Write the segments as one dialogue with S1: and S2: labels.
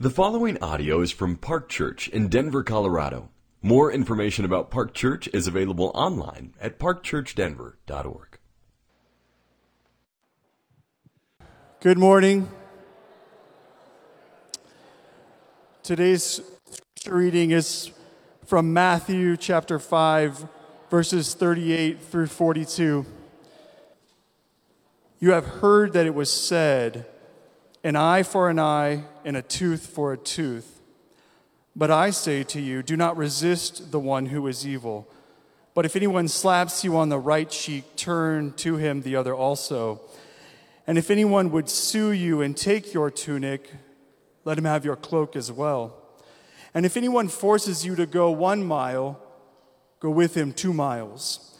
S1: The following audio is from Park Church in Denver, Colorado. More information about Park Church is available online at parkchurchdenver.org.
S2: Good morning. Today's scripture reading is from Matthew chapter 5, verses 38 through 42. You have heard that it was said, an eye for an eye and a tooth for a tooth. But I say to you, do not resist the one who is evil. But if anyone slaps you on the right cheek, turn to him the other also. And if anyone would sue you and take your tunic, let him have your cloak as well. And if anyone forces you to go one mile, go with him two miles.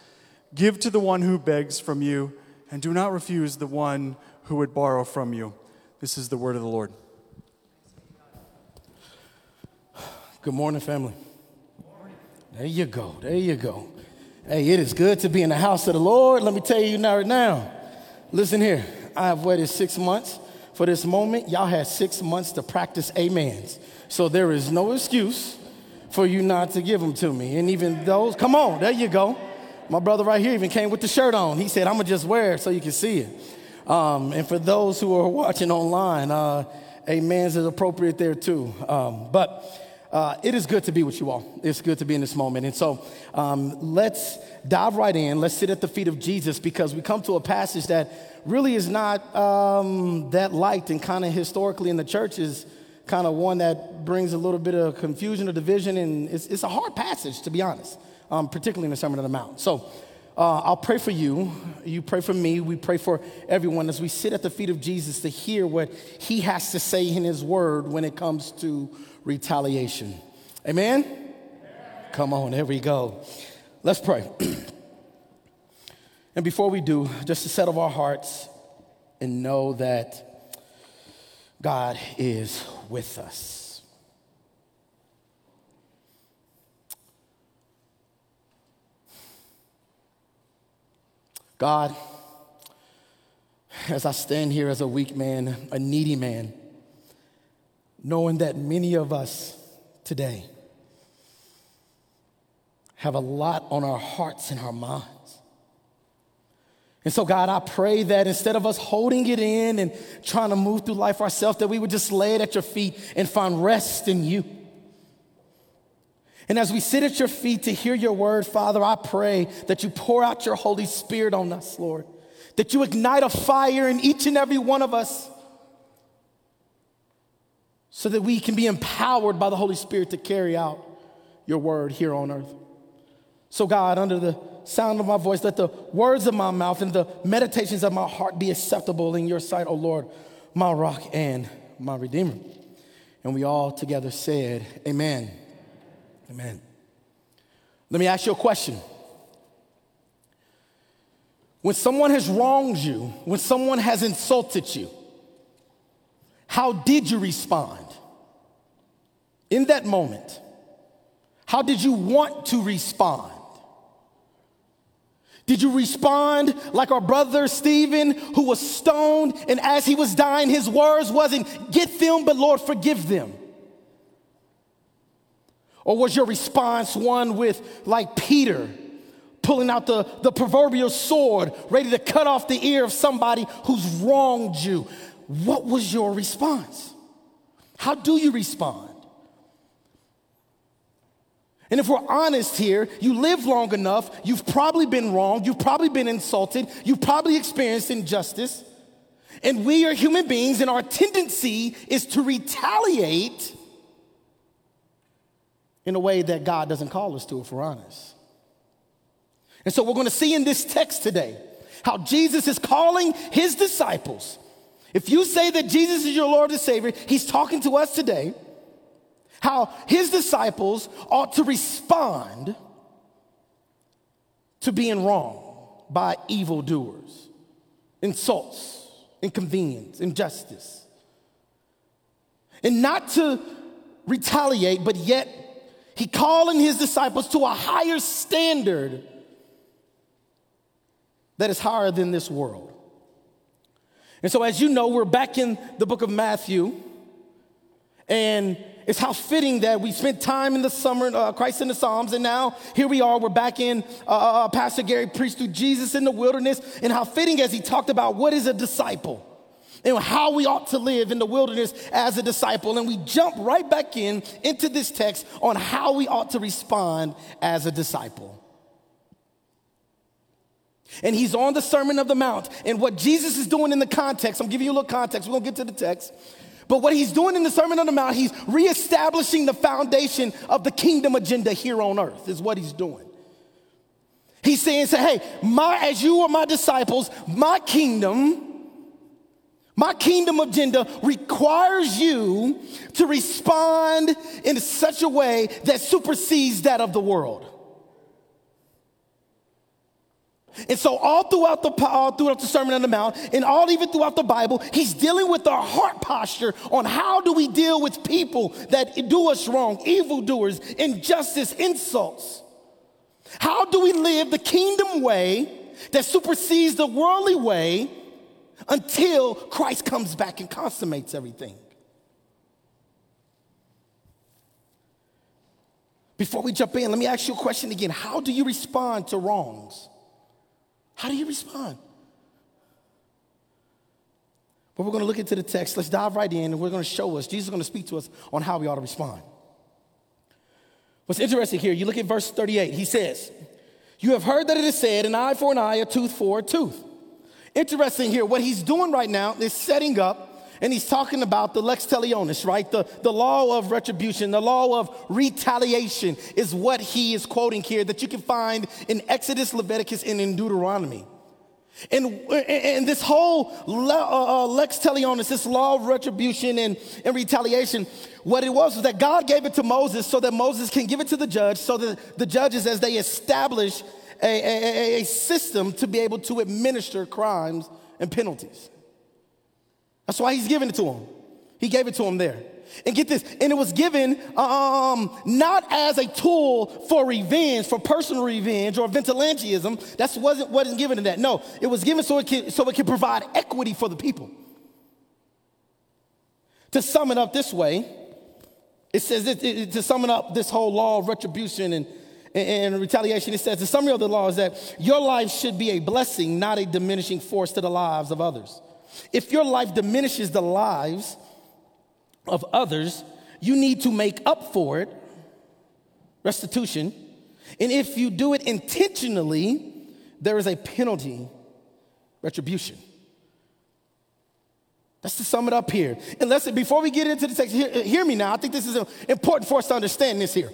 S2: Give to the one who begs from you and do not refuse the one who would borrow from you. This is the word of the Lord.
S3: Good morning, family. There you go. There you go. Hey, it is good to be in the house of the Lord. Let me tell you now, right now. Listen here. I have waited six months for this moment. Y'all had six months to practice amens. So there is no excuse for you not to give them to me. And even those, come on, there you go. My brother right here even came with the shirt on. He said, I'm going to just wear it so you can see it. Um, and for those who are watching online, uh, amens is appropriate there too. Um, but uh, it is good to be with you all. It's good to be in this moment. And so um, let's dive right in. Let's sit at the feet of Jesus because we come to a passage that really is not um, that light and kind of historically in the church is kind of one that brings a little bit of confusion or division. And it's, it's a hard passage, to be honest um, particularly in the Sermon on the Mount. So uh, I'll pray for you. You pray for me. We pray for everyone as we sit at the feet of Jesus to hear what he has to say in his word when it comes to retaliation. Amen? Come on, there we go. Let's pray. and before we do, just to settle our hearts and know that God is with us. God, as I stand here as a weak man, a needy man, knowing that many of us today have a lot on our hearts and our minds. And so, God, I pray that instead of us holding it in and trying to move through life ourselves, that we would just lay it at your feet and find rest in you. And as we sit at your feet to hear your word, Father, I pray that you pour out your Holy Spirit on us, Lord, that you ignite a fire in each and every one of us so that we can be empowered by the Holy Spirit to carry out your word here on earth. So, God, under the sound of my voice, let the words of my mouth and the meditations of my heart be acceptable in your sight, O Lord, my rock and my redeemer. And we all together said, Amen. Amen. Let me ask you a question. When someone has wronged you, when someone has insulted you, how did you respond? In that moment, how did you want to respond? Did you respond like our brother Stephen, who was stoned, and as he was dying, his words wasn't, get them, but Lord, forgive them? Or was your response one with, like Peter, pulling out the, the proverbial sword, ready to cut off the ear of somebody who's wronged you? What was your response? How do you respond? And if we're honest here, you live long enough, you've probably been wronged, you've probably been insulted, you've probably experienced injustice. And we are human beings, and our tendency is to retaliate in a way that God doesn't call us to, if we're honest. And so we're going to see in this text today how Jesus is calling his disciples. If you say that Jesus is your Lord and Savior, he's talking to us today. How his disciples ought to respond to being wrong by evildoers, insults, inconvenience, injustice. And not to retaliate, but yet he calling his disciples to a higher standard that is higher than this world. And so, as you know, we're back in the book of Matthew. And it's how fitting that we spent time in the summer, uh, Christ in the Psalms, and now here we are. We're back in uh, uh, uh, Pastor Gary preached through Jesus in the wilderness, and how fitting as he talked about what is a disciple and how we ought to live in the wilderness as a disciple. And we jump right back in into this text on how we ought to respond as a disciple. And he's on the Sermon of the Mount. And what Jesus is doing in the context, I'm giving you a little context, we're gonna get to the text. But what he's doing in the Sermon on the Mount, he's reestablishing the foundation of the kingdom agenda here on earth, is what he's doing. He's saying, say, hey, my, as you are my disciples, my kingdom, my kingdom agenda requires you to respond in such a way that supersedes that of the world. And so, all throughout the all throughout the Sermon on the Mount, and all even throughout the Bible, he's dealing with our heart posture on how do we deal with people that do us wrong, evildoers, injustice, insults. How do we live the kingdom way that supersedes the worldly way until Christ comes back and consummates everything? Before we jump in, let me ask you a question again. How do you respond to wrongs? How do you respond? But we're going to look into the text. Let's dive right in and we're going to show us. Jesus is going to speak to us on how we ought to respond. What's interesting here, you look at verse 38. He says, You have heard that it is said, an eye for an eye, a tooth for a tooth. Interesting here, what he's doing right now is setting up and he's talking about the lex talionis, right? The, the law of retribution, the law of retaliation is what he is quoting here that you can find in Exodus, Leviticus, and in Deuteronomy. And, and this whole uh, uh, lex talionis, this law of retribution and, and retaliation, what it was was that God gave it to Moses so that Moses can give it to the judge, so that the judges, as they establish a, a, a system to be able to administer crimes and penalties. That's why he's giving it to him. He gave it to him there. And get this, and it was given um, not as a tool for revenge, for personal revenge or vigilantism. That wasn't wasn't given to that. No, it was given so it can so it can provide equity for the people. To sum it up this way, it says it, it, to sum it up this whole law of retribution and, and, and retaliation. It says the summary of the law is that your life should be a blessing, not a diminishing force to the lives of others. If your life diminishes the lives of others, you need to make up for it, restitution. And if you do it intentionally, there is a penalty, retribution. That's to sum it up here. And listen, before we get into the text, hear, hear me now. I think this is important for us to understand this here.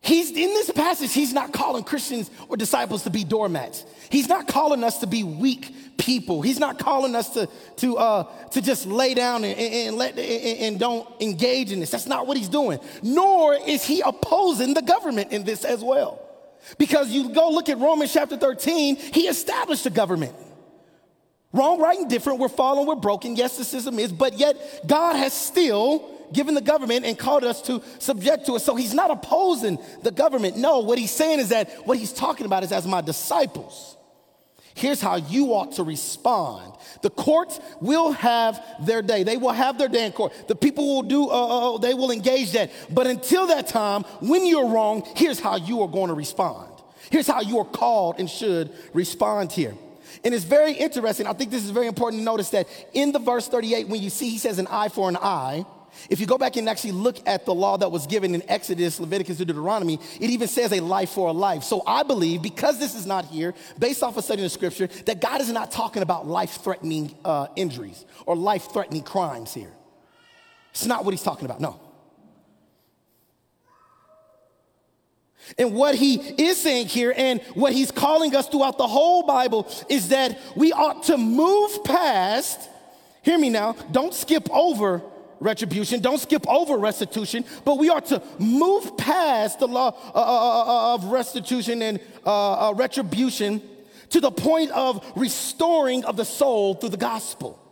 S3: He's in this passage, he's not calling Christians or disciples to be doormats. He's not calling us to be weak people. He's not calling us to, to, uh, to just lay down and, and, let, and, and don't engage in this. That's not what he's doing. Nor is he opposing the government in this as well. Because you go look at Romans chapter 13, he established a government. Wrong, right, and different. We're fallen, we're broken. Yes, the system is, but yet God has still given the government and called us to subject to it. So he's not opposing the government. No, what he's saying is that what he's talking about is as my disciples. Here's how you ought to respond. The courts will have their day. They will have their day in court. The people will do, uh, uh, uh, they will engage that. But until that time, when you're wrong, here's how you are going to respond. Here's how you are called and should respond here. And it's very interesting. I think this is very important to notice that in the verse 38, when you see he says an eye for an eye, if you go back and actually look at the law that was given in Exodus, Leviticus, and Deuteronomy, it even says a life for a life. So I believe, because this is not here, based off of studying the scripture, that God is not talking about life threatening uh, injuries or life threatening crimes here. It's not what he's talking about, no. And what he is saying here, and what he's calling us throughout the whole Bible, is that we ought to move past, hear me now, don't skip over retribution. Don't skip over restitution, but we are to move past the law uh, uh, uh, of restitution and retribution to the point of restoring of the soul through the gospel.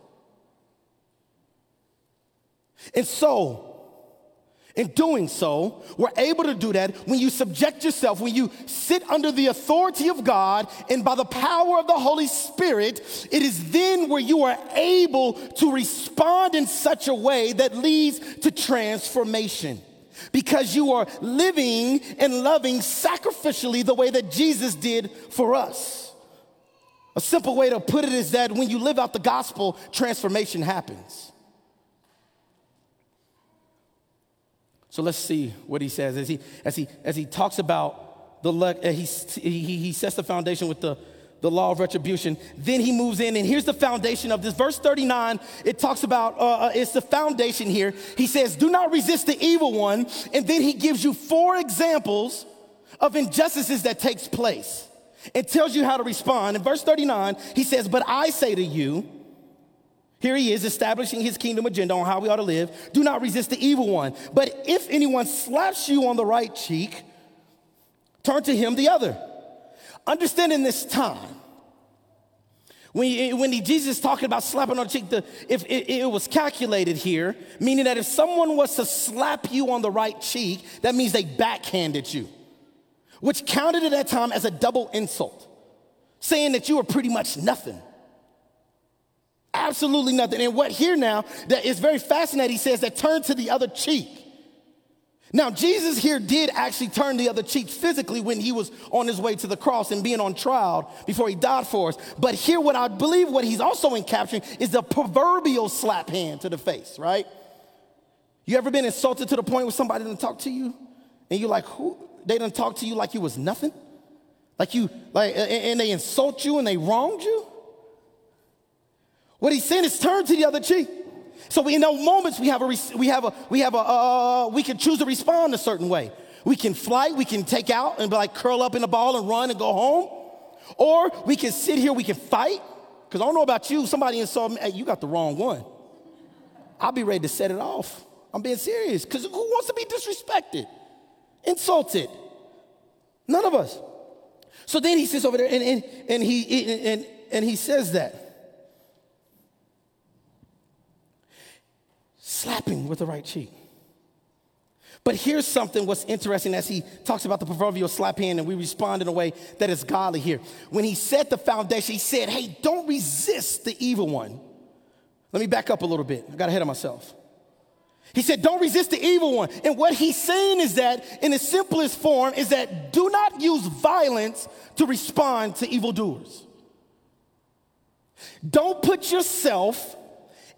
S3: And so, In doing so, we're able to do that when you subject yourself, when you sit under the authority of God and by the power of the Holy Spirit, it is then where you are able to respond in such a way that leads to transformation. Because you are living and loving sacrificially the way that Jesus did for us. A simple way to put it is that when you live out the gospel, transformation happens. So let's see what he says as he, as he, as he talks about the, uh, he, he, he sets the foundation with the, the law of retribution. Then he moves in, and here's the foundation of this. Verse 39, it talks about, uh, uh, it's the foundation here. He says, Do not resist the evil one. And then he gives you four examples of injustices that takes place. It tells you how to respond. In verse 39, he says, But I say to you, here he is establishing his kingdom agenda on how we ought to live. Do not resist the evil one. But if anyone slaps you on the right cheek, turn to him the other. Understanding this time, when, when he, Jesus talking about slapping on the cheek, the, if it, it was calculated here, meaning that if someone was to slap you on the right cheek, that means they backhanded you, which counted at that time as a double insult, saying that you were pretty much nothing. Absolutely nothing. And what here now that is very fascinating, he says that turn to the other cheek. Now, Jesus here did actually turn the other cheek physically when he was on his way to the cross and being on trial before he died for us. But here, what I believe what he's also capturing is the proverbial slap hand to the face, right? You ever been insulted to the point where somebody didn't talk to you and you're like, who? They didn't talk to you like you was nothing? Like you, like, and they insult you and they wronged you? What he's saying is turn to the other cheek. So in those moments, we have a, we have a, we have a, uh, we can choose to respond a certain way. We can flight, we can take out and be like curl up in a ball and run and go home. Or we can sit here, we can fight. Because I don't know about you, somebody insulted me, hey, you got the wrong one. I'll be ready to set it off. I'm being serious. Because who wants to be disrespected, insulted? None of us. So then he sits over there and, and, and, he, and, and he says that. Slapping with the right cheek. But here's something what's interesting as he talks about the proverbial slap hand and we respond in a way that is godly here. When he set the foundation, he said, Hey, don't resist the evil one. Let me back up a little bit. I got ahead of myself. He said, Don't resist the evil one. And what he's saying is that, in the simplest form, is that do not use violence to respond to evildoers. Don't put yourself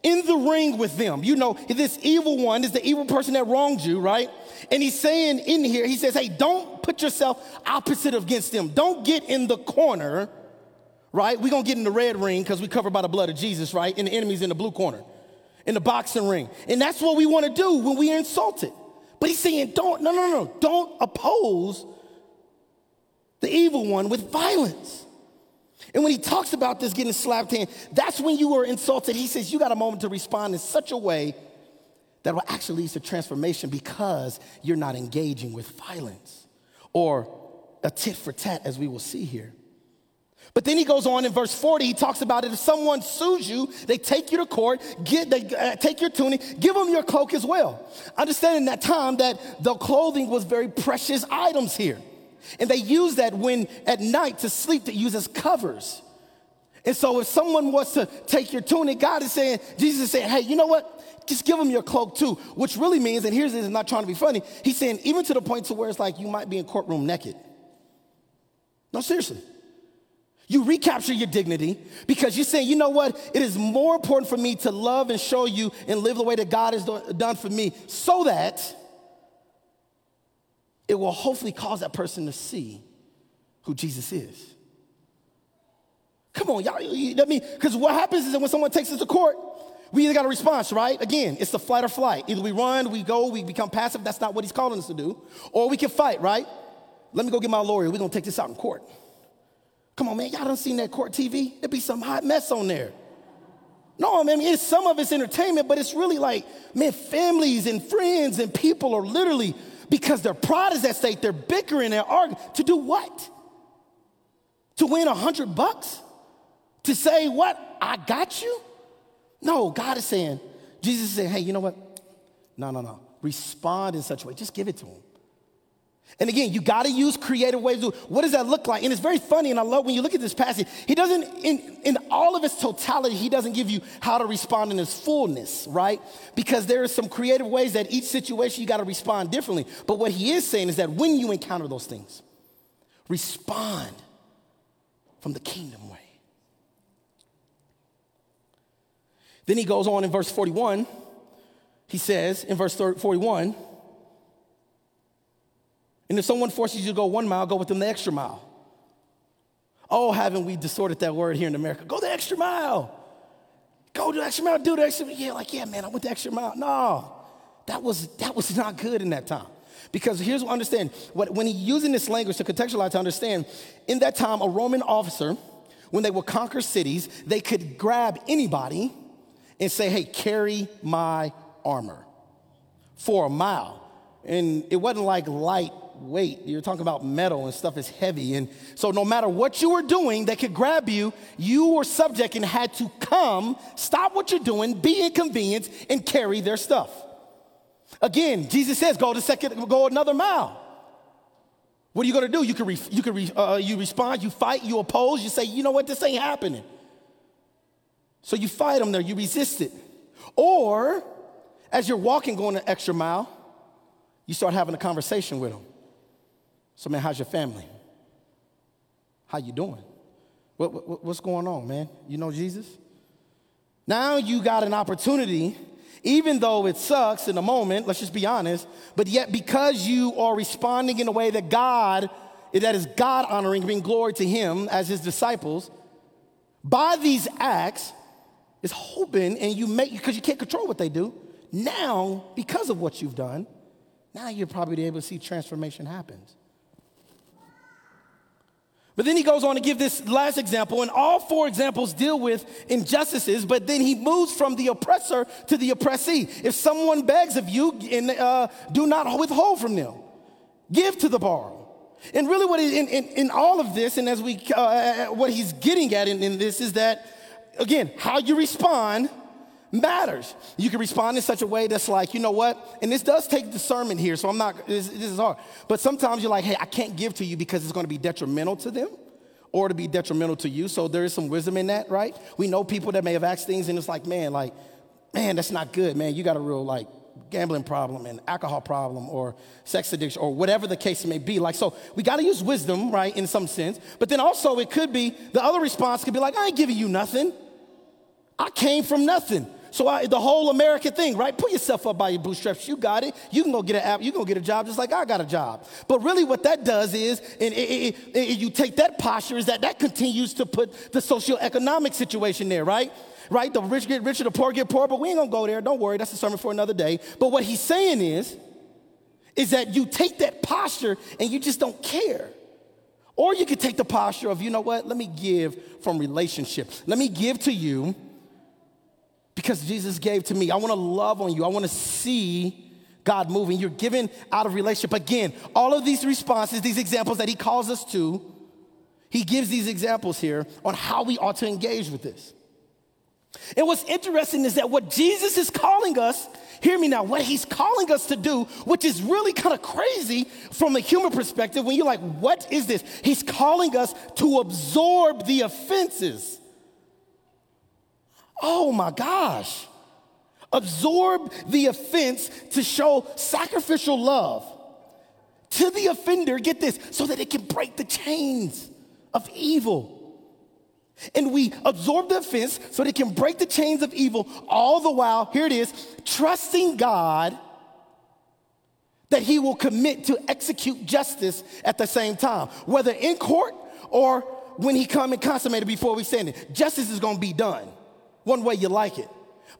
S3: in the ring with them. You know, this evil one is the evil person that wronged you, right? And he's saying in here, he says, hey, don't put yourself opposite against them. Don't get in the corner, right? We're gonna get in the red ring because we covered by the blood of Jesus, right? And the enemy's in the blue corner, in the boxing ring. And that's what we wanna do when we are insulted. But he's saying, don't, no, no, no, don't oppose the evil one with violence. And when he talks about this getting slapped in, that's when you were insulted. He says you got a moment to respond in such a way that will actually lead to transformation because you're not engaging with violence or a tit for tat, as we will see here. But then he goes on in verse 40, he talks about it. If someone sues you, they take you to court, get, they uh, take your tunic, give them your cloak as well. Understanding that time that the clothing was very precious items here. And they use that when at night to sleep to use as covers. And so if someone wants to take your tunic, God is saying, Jesus is saying, hey, you know what? Just give them your cloak too, which really means, and here's this, not trying to be funny, he's saying, even to the point to where it's like you might be in courtroom naked. No, seriously. You recapture your dignity because you're saying, you know what? It is more important for me to love and show you and live the way that God has done for me so that it will hopefully cause that person to see who Jesus is. Come on, y'all. Let me, because what happens is that when someone takes us to court, we either got a response, right? Again, it's the flight or flight. Either we run, we go, we become passive. That's not what he's calling us to do. Or we can fight, right? Let me go get my lawyer. We're to take this out in court. Come on, man. Y'all done seen that court TV? There'd be some hot mess on there. No, I mean, it's, some of it's entertainment, but it's really like, man, families and friends and people are literally because their pride is at stake. They're bickering, they're arguing. To do what? To win a hundred bucks? To say what? I got you? No, God is saying, Jesus is saying, hey, you know what? No, no, no. Respond in such a way. Just give it to him. And again, you got to use creative ways. To, what does that look like? And it's very funny, and I love when you look at this passage. He doesn't, in, in all of its totality, he doesn't give you how to respond in its fullness, right? Because there are some creative ways that each situation you got to respond differently. But what he is saying is that when you encounter those things, respond from the kingdom way. Then he goes on in verse 41. He says in verse 41, and if someone forces you to go one mile, go with them the extra mile. Oh, haven't we distorted that word here in America? Go the extra mile. Go the extra mile, do the extra mile. Yeah, like, yeah, man, I went the extra mile. No, that was, that was not good in that time. Because here's what I understand, what, when he's using this language to contextualize, to understand, in that time, a Roman officer, when they would conquer cities, they could grab anybody and say, hey, carry my armor for a mile. And it wasn't like light weight. You're talking about metal and stuff is heavy. And so no matter what you were doing, they could grab you. You were subject and had to come, stop what you're doing, be inconvenienced, and carry their stuff. Again, Jesus says, go the second, go another mile. What are you gonna do? You can, re, you can re, uh, you respond, you fight, you oppose, you say, you know what, this ain't happening. So you fight them there, you resist it. Or as you're walking, going an extra mile, you start having a conversation with them. So, man, how's your family? How you doing? What, what, what's going on, man? You know Jesus? Now you got an opportunity, even though it sucks in the moment, let's just be honest, but yet because you are responding in a way that God, that is God honoring, bring glory to Him as His disciples, by these acts, is hoping, and you make, because you can't control what they do, now, because of what you've done, now you're probably able to see transformation happens. But then he goes on to give this last example, and all four examples deal with injustices, but then he moves from the oppressor to the oppressee. If someone begs of you, and, uh, do not withhold from them, give to the borrower. And really, what in, in, in, all of this, and as we, uh, uh, what he's getting at in, in this is that, again, how you respond matters. You can respond in such a way that's like, you know what? And this does take discernment here, so I'm not, this, this is hard. But sometimes you're like, hey, I can't give to you because it's going to be detrimental to them or to be detrimental to you. So there is some wisdom in that, right? We know people that may have asked things and it's like, man, like, man, that's not good, man. You got a real, like, gambling problem and alcohol problem or sex addiction or whatever the case may be. Like, so we got to use wisdom, right, in some sense. But then also it could be, the other response could be like, I ain't giving you nothing. I came from nothing. So I, the whole American thing, right? Pull yourself up by your bootstraps. You got it. You can go get an app. You can go get a job just like I got a job. But really, what that does is, and it, it, it, you take that posture, is that that continues to put the socioeconomic situation there, right? Right? The rich get richer, the poor get poor. But we ain't gonna go there. Don't worry. That's a sermon for another day. But what he's saying is, is that you take that posture and you just don't care. Or you could take the posture of, you know what? Let me give from relationship. Let me give to you because Jesus gave to me. I want to love on you. I want to see God moving. You're given out of relationship. Again, all of these responses, these examples that he calls us to, he gives these examples here on how we ought to engage with this. And what's interesting is that what Jesus is calling us, hear me now, what he's calling us to do, which is really kind of crazy from a human perspective, when you're like, what is this? He's calling us to absorb the offenses Oh my gosh. Absorb the offense to show sacrificial love to the offender, get this, so that it can break the chains of evil. And we absorb the offense so that it can break the chains of evil, all the while, here it is, trusting God that He will commit to execute justice at the same time, whether in court or when He come and consummate it before we send it. Justice is gonna be done one way you like it.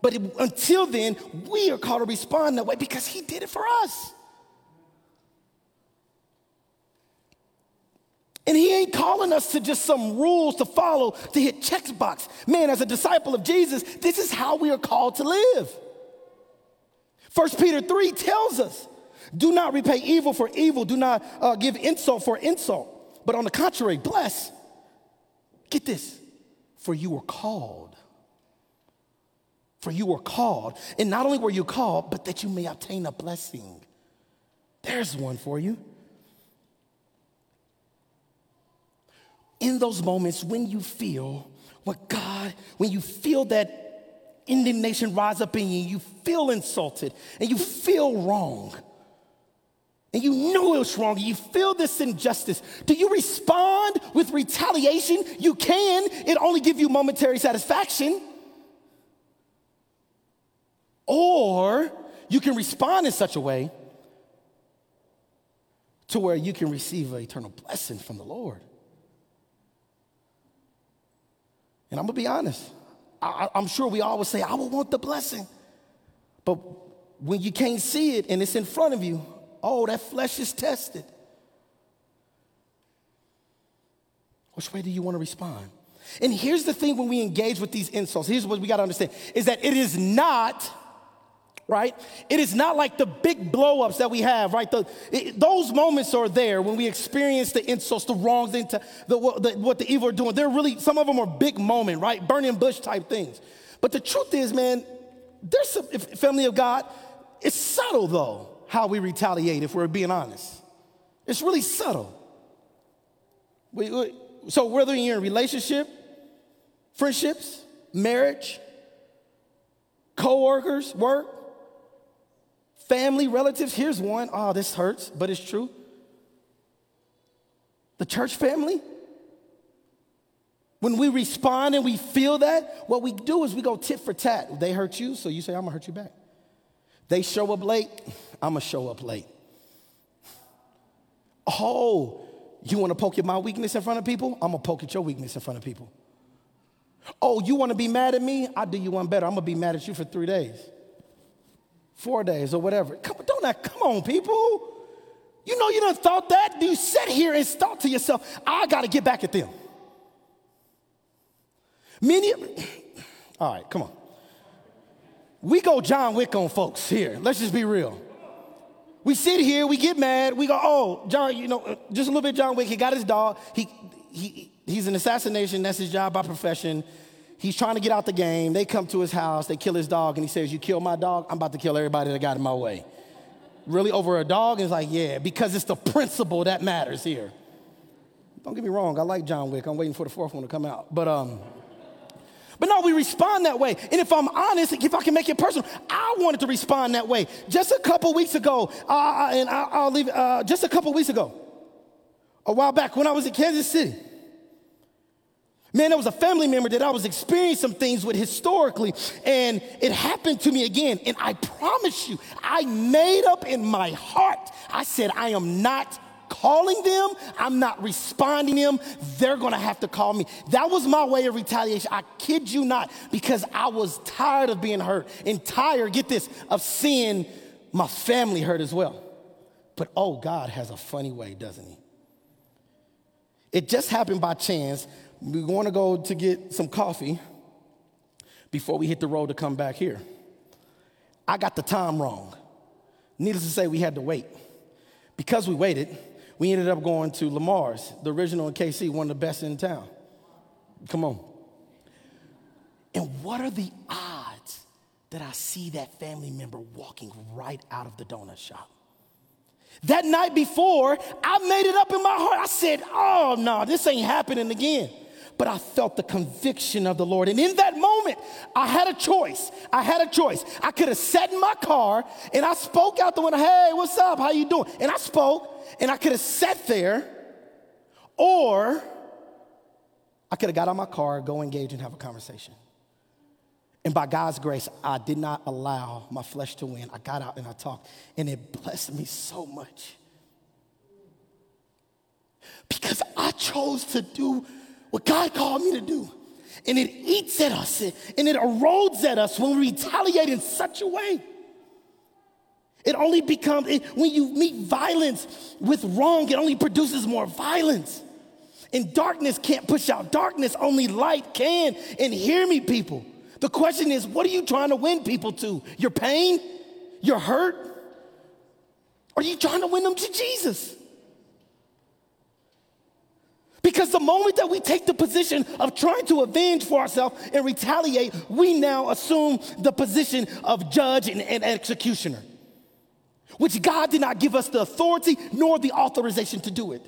S3: But until then, we are called to respond that way because He did it for us. And he ain't calling us to just some rules to follow to hit checkbox. Man, as a disciple of Jesus, this is how we are called to live. First Peter 3 tells us, do not repay evil for evil, do not uh, give insult for insult, but on the contrary, bless. Get this, for you were called For you were called, and not only were you called, but that you may obtain a blessing. There's one for you. In those moments when you feel what God, when you feel that indignation rise up in you, you feel insulted and you feel wrong, and you know it was wrong, you feel this injustice, do you respond with retaliation? You can, it only give you momentary satisfaction. Or you can respond in such a way to where you can receive an eternal blessing from the Lord. And I'm gonna be honest, I, am sure we always say, I will want the blessing. But when you can't see it and it's in front of you, oh, that flesh is tested. Which way do you wanna respond? And here's the thing when we engage with these insults, here's what we gotta understand is that it is not right? It is not like the big blowups that we have, right? The, it, those moments are there when we experience the insults, the wrongs, the, the, what the evil are doing. They're really, some of them are big moment, right? Burning bush type things. But the truth is, man, there's some, family of God, it's subtle though, how we retaliate if we're being honest. It's really subtle. We, we, so whether you're in relationship, friendships, marriage, co-workers, work, family, relatives. Here's one. Oh, this hurts, but it's true. The church family. When we respond and we feel that, what we do is we go tit for tat. They hurt you, so you say, I'm gonna hurt you back. They show up late, I'm gonna show up late. Oh, you wanna poke at my weakness in front of people? I'm gonna poke at your weakness in front of people. Oh, you wanna be mad at me? I'll do you one better. I'm gonna be mad at you for three days four days or whatever. Come, don't that, come on, people. You know you done thought that? You sit here and thought to yourself, I gotta get back at them. Many, all right, come on. We go John Wick on folks here. Let's just be real. We sit here, we get mad, we go, oh, John, you know, uh, just a little bit John Wick, he got his dog. He, he, he's an assassination, that's his job by profession. He's trying to get out the game. They come to his house, they kill his dog, and he says, You kill my dog, I'm about to kill everybody that got in my way. Really, over a dog? And it's like, Yeah, because it's the principle that matters here. Don't get me wrong, I like John Wick. I'm waiting for the fourth one to come out. But, um, but no, we respond that way. And if I'm honest, if I can make it personal, I wanted to respond that way. Just a couple weeks ago, uh, and I, will leave, uh, just a couple weeks ago, a while back when I was in Kansas City, Man, there was a family member that I was experiencing some things with historically, and it happened to me again. And I promise you, I made up in my heart. I said, I am not calling them, I'm not responding them. They're gonna have to call me. That was my way of retaliation. I kid you not, because I was tired of being hurt and tired, get this, of seeing my family hurt as well. But oh, God has a funny way, doesn't he? It just happened by chance we want to go to get some coffee before we hit the road to come back here. I got the time wrong. Needless to say, we had to wait. Because we waited, we ended up going to Lamar's, the original in KC, one of the best in town. Come on. And what are the odds that I see that family member walking right out of the donut shop? That night before, I made it up in my heart. I said, Oh, no, this ain't happening again but I felt the conviction of the Lord. And in that moment, I had a choice. I had a choice. I could have sat in my car and I spoke out the window, hey, what's up? How you doing? And I spoke and I could have sat there, or I could have got out my car, go engage and have a conversation. And by God's grace, I did not allow my flesh to win. I got out and I talked, and it blessed me so much. Because I chose to do what God called me to do. And it eats at us and it erodes at us when we retaliate in such a way. It only becomes, it, when you meet violence with wrong, it only produces more violence. And darkness can't push out darkness, only light can. And hear me, people. The question is, what are you trying to win people to? Your pain? Your hurt? Are you trying to win them to Jesus? Because the moment that we take the position of trying to avenge for ourselves and retaliate, we now assume the position of judge and, and executioner, which God did not give us the authority nor the authorization to do it.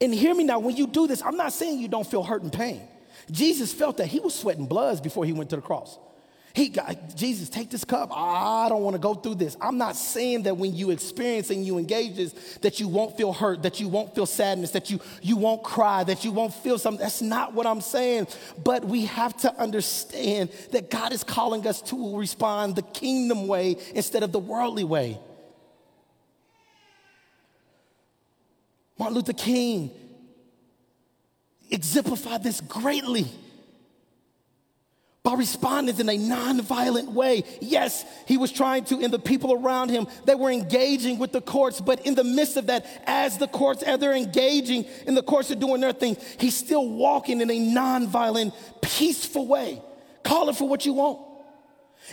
S3: And hear me now, when you do this, I'm not saying you don't feel hurt and pain. Jesus felt that he was sweating bloods before he went to the cross. He got, Jesus, take this cup. I don't want to go through this. I'm not saying that when you experience and you engage this, that you won't feel hurt, that you won't feel sadness, that you, you won't cry, that you won't feel something. That's not what I'm saying. But we have to understand that God is calling us to respond the kingdom way instead of the worldly way. Martin Luther King exemplified this greatly by in a nonviolent way. Yes, he was trying to, and the people around him, they were engaging with the courts, but in the midst of that, as the courts, as they're engaging in the courts of doing their thing, he's still walking in a nonviolent, peaceful way. Call it for what you want.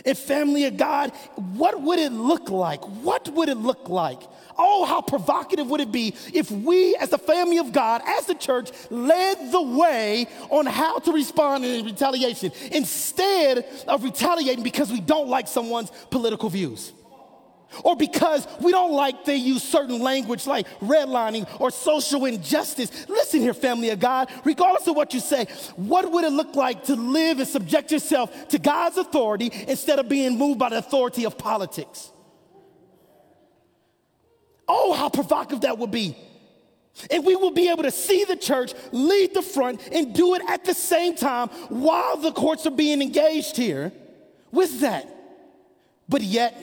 S3: If family of God, what would it look like? What would it look like? Oh, how provocative would it be if we, as the family of God, as the church, led the way on how to respond in retaliation instead of retaliating because we don't like someone's political views? or because we don't like they use certain language like redlining or social injustice. Listen here, family of God, regardless of what you say, what would it look like to live and subject yourself to God's authority instead of being moved by the authority of politics? Oh, how provocative that would be. And we will be able to see the church lead the front and do it at the same time while the courts are being engaged here with that. But yet,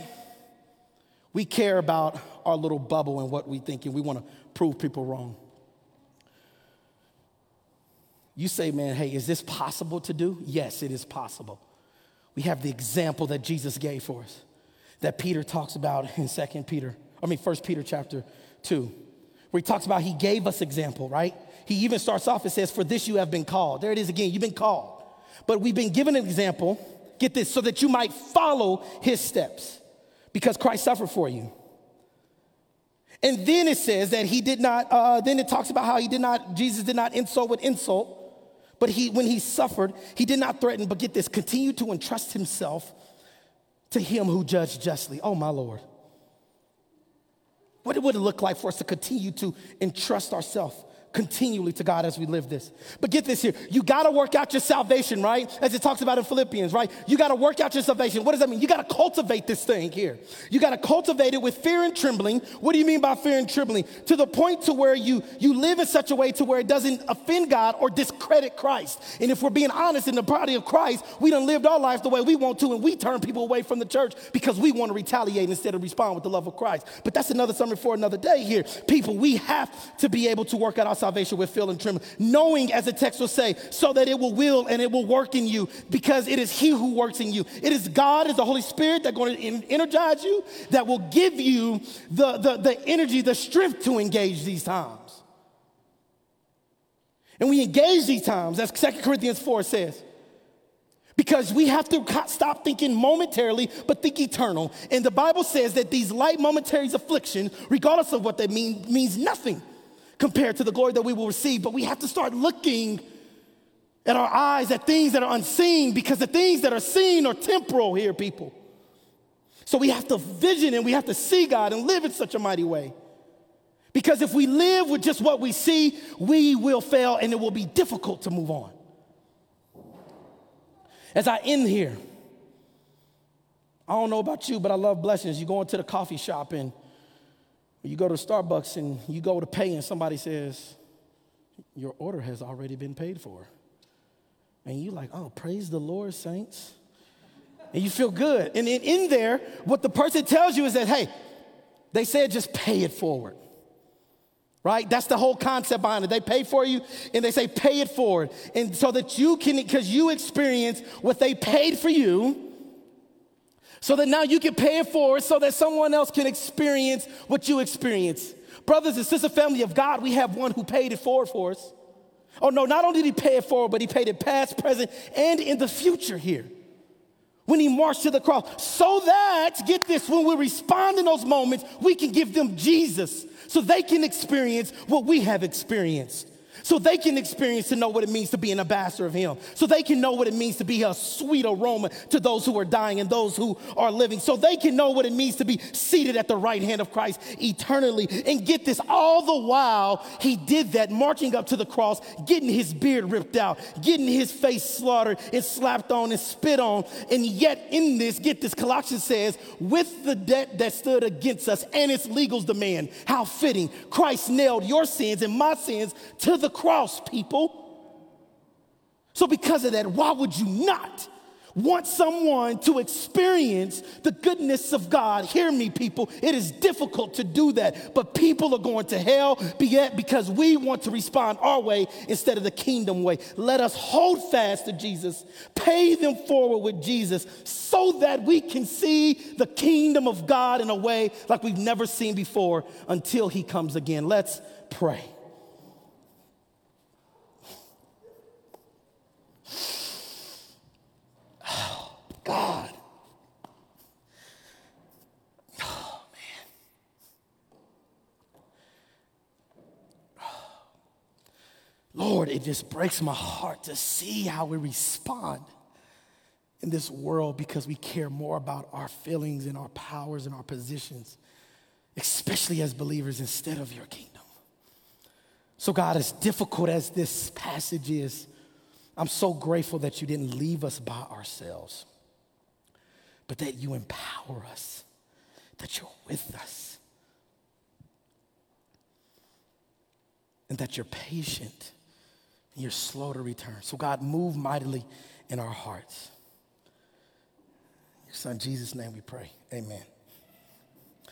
S3: we care about our little bubble and what we think, and we want to prove people wrong. You say, man, hey, is this possible to do? Yes, it is possible. We have the example that Jesus gave for us, that Peter talks about in Second Peter, I mean, First Peter chapter 2, where he talks about he gave us example, right? He even starts off and says, For this you have been called. There it is again, you've been called. But we've been given an example, get this, so that you might follow his steps because Christ suffered for you. And then it says that he did not, uh, then it talks about how he did not, Jesus did not insult with insult, but he, when he suffered, he did not threaten, but get this, continue to entrust himself to him who judged justly. Oh, my Lord. What would it look like for us to continue to entrust ourselves continually to God as we live this. But get this here. You got to work out your salvation, right? As it talks about in Philippians, right? You got to work out your salvation. What does that mean? You got to cultivate this thing here. You got to cultivate it with fear and trembling. What do you mean by fear and trembling? To the point to where you you live in such a way to where it doesn't offend God or discredit Christ. And if we're being honest in the body of Christ, we done lived our lives the way we want to and we turn people away from the church because we want to retaliate instead of respond with the love of Christ. But that's another sermon for another day here. People, we have to be able to work out our salvation with fear and trembling, knowing, as the text will say, so that it will will and it will work in you, because it is He who works in you. It is God, is the Holy Spirit that going to energize you, that will give you the, the, the energy, the strength to engage these times. And we engage these times, as 2 Corinthians 4 says. Because we have to stop thinking momentarily, but think eternal. And the Bible says that these light momentary afflictions, regardless of what they mean, means nothing compared to the glory that we will receive. But we have to start looking at our eyes at things that are unseen because the things that are seen are temporal here, people. So we have to vision and we have to see God and live in such a mighty way. Because if we live with just what we see, we will fail and it will be difficult to move on. As I end here, I don't know about you, but I love blessings. You go into the coffee shop and you go to Starbucks and you go to pay, and somebody says, Your order has already been paid for. And you're like, Oh, praise the Lord, saints. And you feel good. And in, in there, what the person tells you is that, hey, they said just pay it forward. Right? That's the whole concept behind it. They pay for you and they say pay it forward. And so that you can, because you experience what they paid for you, so that now you can pay it forward so that someone else can experience what you experience. Brothers and sisters, family of God, we have one who paid it forward for us. Oh no, not only did he pay it forward, but he paid it past, present, and in the future here. when he marched to the cross, so that, get this, when we respond in those moments, we can give them Jesus so they can experience what we have experienced so they can experience to know what it means to be an ambassador of Him, so they can know what it means to be a sweet aroma to those who are dying and those who are living, so they can know what it means to be seated at the right hand of Christ eternally. And get this, all the while He did that, marching up to the cross, getting His beard ripped out, getting His face slaughtered and slapped on and spit on. And yet, in this, get this, Colossians says, with the debt that stood against us and its legal demand, how fitting, Christ nailed your sins and my sins to the cross, people. So, because of that, why would you not want someone to experience the goodness of God? Hear me, people. It is difficult to do that, but people are going to hell because we want to respond our way instead of the kingdom way. Let us hold fast to Jesus, pay them forward with Jesus, so that we can see the kingdom of God in a way like we've never seen before until He comes again. Let's pray. It just breaks my heart to see how we respond in this world because we care more about our feelings and our powers and our positions, especially as believers, instead of your kingdom. So, God, as difficult as this passage is, I'm so grateful that you didn't leave us by ourselves but that you empower us, that you're with us, and that you're patient you're slow to return. So, God, move mightily in our hearts. In your son Jesus' name we pray. Amen.